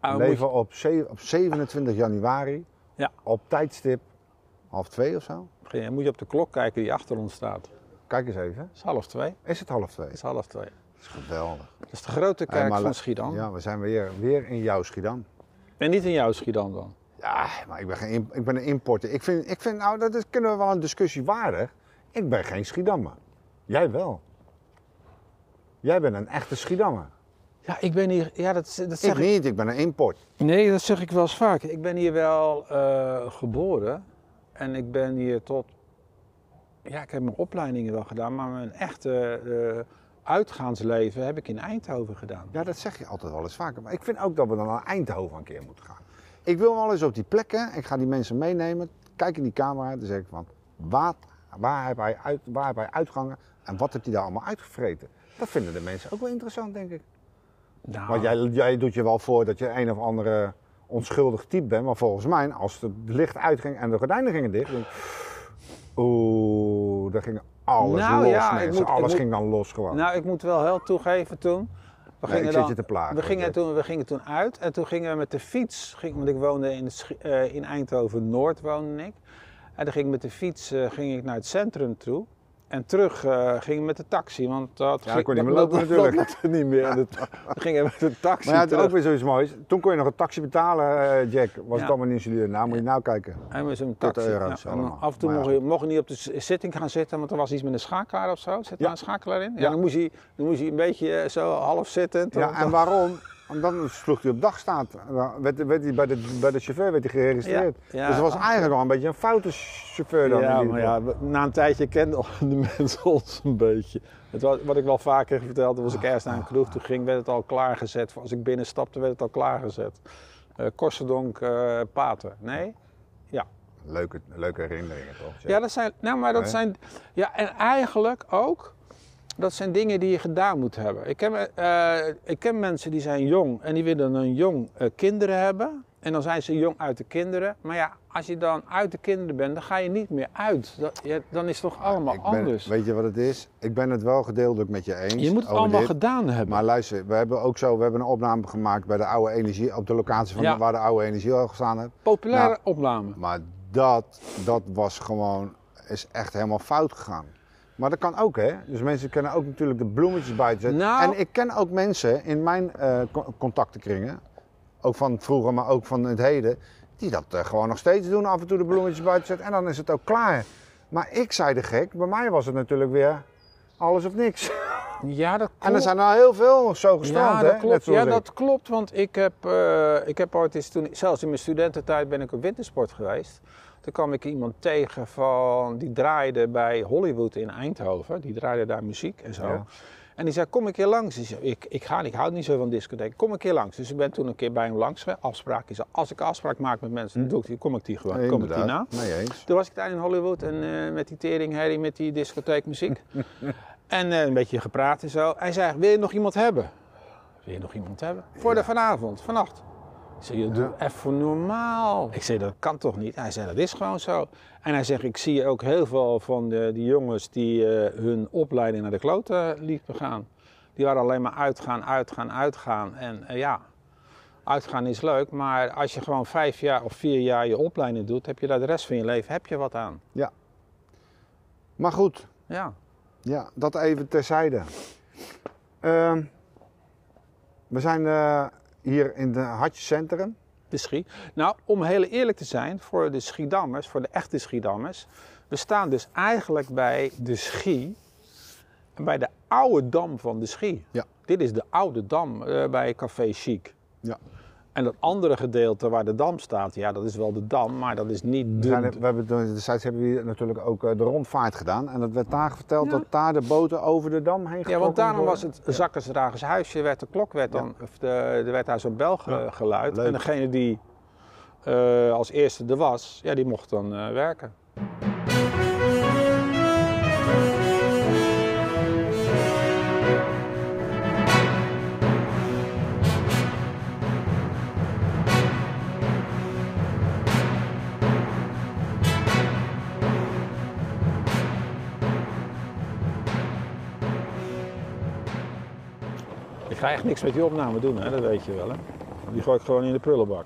moet leven je, op, op 27 januari, Ja. op tijdstip half twee of zo. begin- moet je op de klok kijken die achter ons staat. Kijk eens even. Het is half twee. Is het half twee? Het is half twee. Dat is geweldig. Dat is de grote kerk van Schiedam. Ja, we zijn weer, weer in jouw Schiedam. En niet in jouw Schiedam dan. Ja, maar ik ben, geen, ik ben een importer. Ik vind, ik vind nou, dat is, kunnen we wel een discussie waardig. Ik ben geen Schiedammer. Jij wel. Jij bent een echte Schiedammer. Ja, ik ben hier. Ja, dat, dat Ik zeg ik. niet, ik ben een import. Nee, dat zeg ik wel eens vaak. Ik ben hier wel eh, geboren. En ik ben hier tot. Ja, ik heb mijn opleidingen wel gedaan, maar mijn echte eh, uitgaansleven heb ik in Eindhoven gedaan. Ja, dat zeg je altijd wel eens vaker. Maar ik vind ook dat we dan naar Eindhoven een keer moeten gaan. Ik wil wel eens op die plekken, ik ga die mensen meenemen, kijk in die camera, dan zeg ik van, wat, waar, heb hij uit, waar heb hij uitgangen en wat heeft hij daar allemaal uitgevreten? Dat vinden de mensen ook wel interessant, denk ik. Nou, Want jij, jij doet je wel voor dat je een of andere onschuldig type bent, maar volgens mij, als het licht uitging en de gordijnen gingen dicht, oeh, daar ging alles Nou los, ja, moet- alles moet- ging dan los gewoon. Nou, ik moet wel heel toegeven toen. We gingen zit dan, je te plagen, We gingen, toen, we gingen toen uit en toen gingen we met de fiets. Ging, want ik woonde in, het eh, in Eindhoven Noord woonde ik. En dan ging ik met de fiets eh, ging ik naar het centrum toe. En terug eh, ging met de taxi. Want dat Ja, ging- kon niet meer lopen natuurlijk. Dat niet meer. Dan gingen met de taxi Maar ja, het is ook weer zoiets moois. Toen kon je nog een taxi betalen, eh, Jack. Was Ja. het allemaal niet. Nou moet je nou kijken. En met zo'n taxi. euro's Ja, en af en toe mocht je, mocht je niet op de zitting gaan zitten, want er was iets met een schakelaar of zo. Zit daar een schakelaar in? Ja, dan, moest je, dan moest je een beetje eh, zo half zitten. Ja, en waarom? Omdat dan sloeg hij op dagstaat. En werd, werd hij bij, de, bij de chauffeur werd hij geregistreerd. Ja, ja. Dus het was eigenlijk wel een beetje een foute chauffeur dan. Ja, maar ja, na een tijdje kenden de mensen ons een beetje. Het was, wat ik wel vaker vertelde, was ik ergens naar een kroeg. Toen ging, werd het al klaargezet. Als ik binnenstapte, werd het al klaargezet. Eh Korsendonk, eh Pater. Nee? Leuke, leuke herinneringen toch? Ja, dat zijn, nou, maar dat Nee? zijn, ja, en eigenlijk ook, dat zijn dingen die je gedaan moet hebben. Ik ken, eh, ik ken mensen die zijn jong en die willen een jong eh, kinderen hebben. En dan zijn ze jong uit de kinderen. Maar ja, als je dan uit de kinderen bent, dan ga je niet meer uit. Dat, je- dan is het toch allemaal Ik ben- anders. Weet je wat het is? Ik ben het wel gedeeltelijk met je eens. Je moet het allemaal dit. gedaan hebben. Maar luister, we hebben ook zo, we hebben een opname gemaakt bij de oude energie, op de locatie van Ja. de- waar de oude energie al gestaan heeft. Populaire Nou, opname. Maar dat, dat was gewoon, is echt helemaal fout gegaan. Maar dat kan ook, hè? Dus mensen kunnen ook natuurlijk de bloemetjes buiten zetten. Nou- En ik ken ook mensen in mijn co- contactenkringen, ook van vroeger, maar ook van het heden, die dat eh, gewoon nog steeds doen, af en toe de bloemetjes buiten zetten. En dan is het ook klaar. Maar ik zei de gek, bij mij was het natuurlijk weer alles of niks. Ja, dat klopt. En er zijn er heel veel zo gestrand, ja, dat hè? klopt. Ja, dat klopt. Want ik heb, eh, ik heb ooit eens toen, zelfs in mijn studententijd ben ik op wintersport geweest. Toen kwam ik iemand tegen van, die draaide bij Hollywood in Eindhoven. Die draaide daar muziek en zo. Ja. En die zei, kom een keer langs. Ik, zei, ik, ik ga niet, ik hou niet zo van discotheek. Kom een keer langs. Dus ik ben toen een keer bij hem langs. Afspraak is, als ik een afspraak maak met mensen, dan doe ik die, kom ik die gewoon. Nee, kom ik die na. Nee eens. Toen was ik daar in Hollywood en eh, met die teringherrie, met die discotheekmuziek. en eh, een beetje gepraat en zo. Hij zei, wil je nog iemand hebben? Wil je nog iemand hebben? Voor de vanavond, vannacht. Ik zei, joh, doe even normaal. Ik zei, dat kan toch niet? Hij zei, dat is gewoon zo. En hij zegt, ik zie ook heel veel van de, die jongens die eh, hun opleiding naar de kloten liepen gaan. Die waren alleen maar uitgaan, uitgaan, uitgaan. En eh, ja, uitgaan is leuk, maar als je gewoon vijf jaar of vier jaar je opleiding doet, heb je daar de rest van je leven heb je wat aan. Maar goed, Ja. Ja, dat even terzijde. Ehm, we zijn eh, hier in het Hartje Centrum. De Schie. Nou, om heel eerlijk te zijn, voor de Schiedammers, voor de echte Schiedammers, we staan dus eigenlijk bij de Schie, bij de oude dam van de Schie. Ja. Dit is de oude dam eh, bij Café Chic. Ja. En dat andere gedeelte waar de dam staat, ja, dat is wel de dam, maar dat is niet We, de... zijn, we hebben toen- destijds hebben we natuurlijk ook eh, de rondvaart gedaan. En dat werd daar verteld Ja. dat daar de boten over de dam heen Ja, getrokken want daarom was het zakkersdragers huisje, werd de klok werd dan, of de, er werd daar zo'n bel ge- Ja. geluid. Leuk. En degene die eh, als eerste er was, ja, die mocht dan eh, werken. Ga echt niks met die opname doen, hè? dat weet je wel. Hè? Die gooi ik gewoon in de prullenbak.